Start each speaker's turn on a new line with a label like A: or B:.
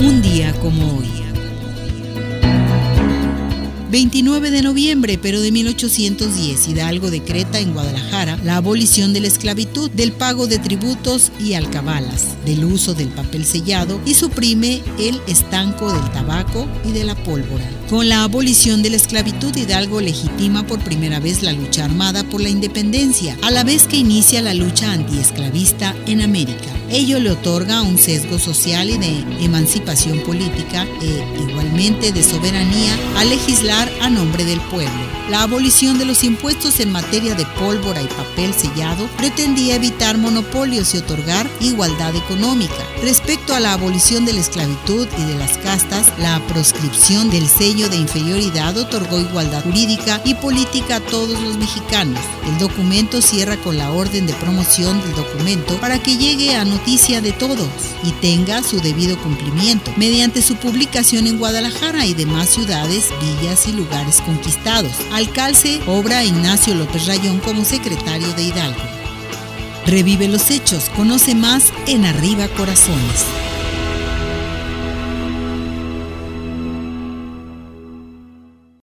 A: Un día como hoy. 29 de noviembre, pero de 1810, Hidalgo decreta en Guadalajara la abolición de la esclavitud, del pago de tributos y alcabalas, del uso del papel sellado y suprime el estanco del tabaco y de la pólvora. Con la abolición de la esclavitud, Hidalgo legitima por primera vez la lucha armada por la independencia, a la vez que inicia la lucha antiesclavista en América. Ello le otorga un sesgo social y de emancipación política e igualmente de soberanía a legislar a nombre del pueblo. La abolición de los impuestos en materia de pólvora y papel sellado pretendía evitar monopolios y otorgar igualdad económica. Respecto a la abolición de la esclavitud y de las castas, la proscripción del sello de inferioridad otorgó igualdad jurídica y política a todos los mexicanos. El documento cierra con la orden de promoción del documento para que llegue a noticia de todos y tenga su debido cumplimiento mediante su publicación en Guadalajara y demás ciudades, villas y lugares conquistados Alcalce obra Ignacio López Rayón como secretario de Hidalgo. Revive los hechos, conoce más en Arriba Corazones.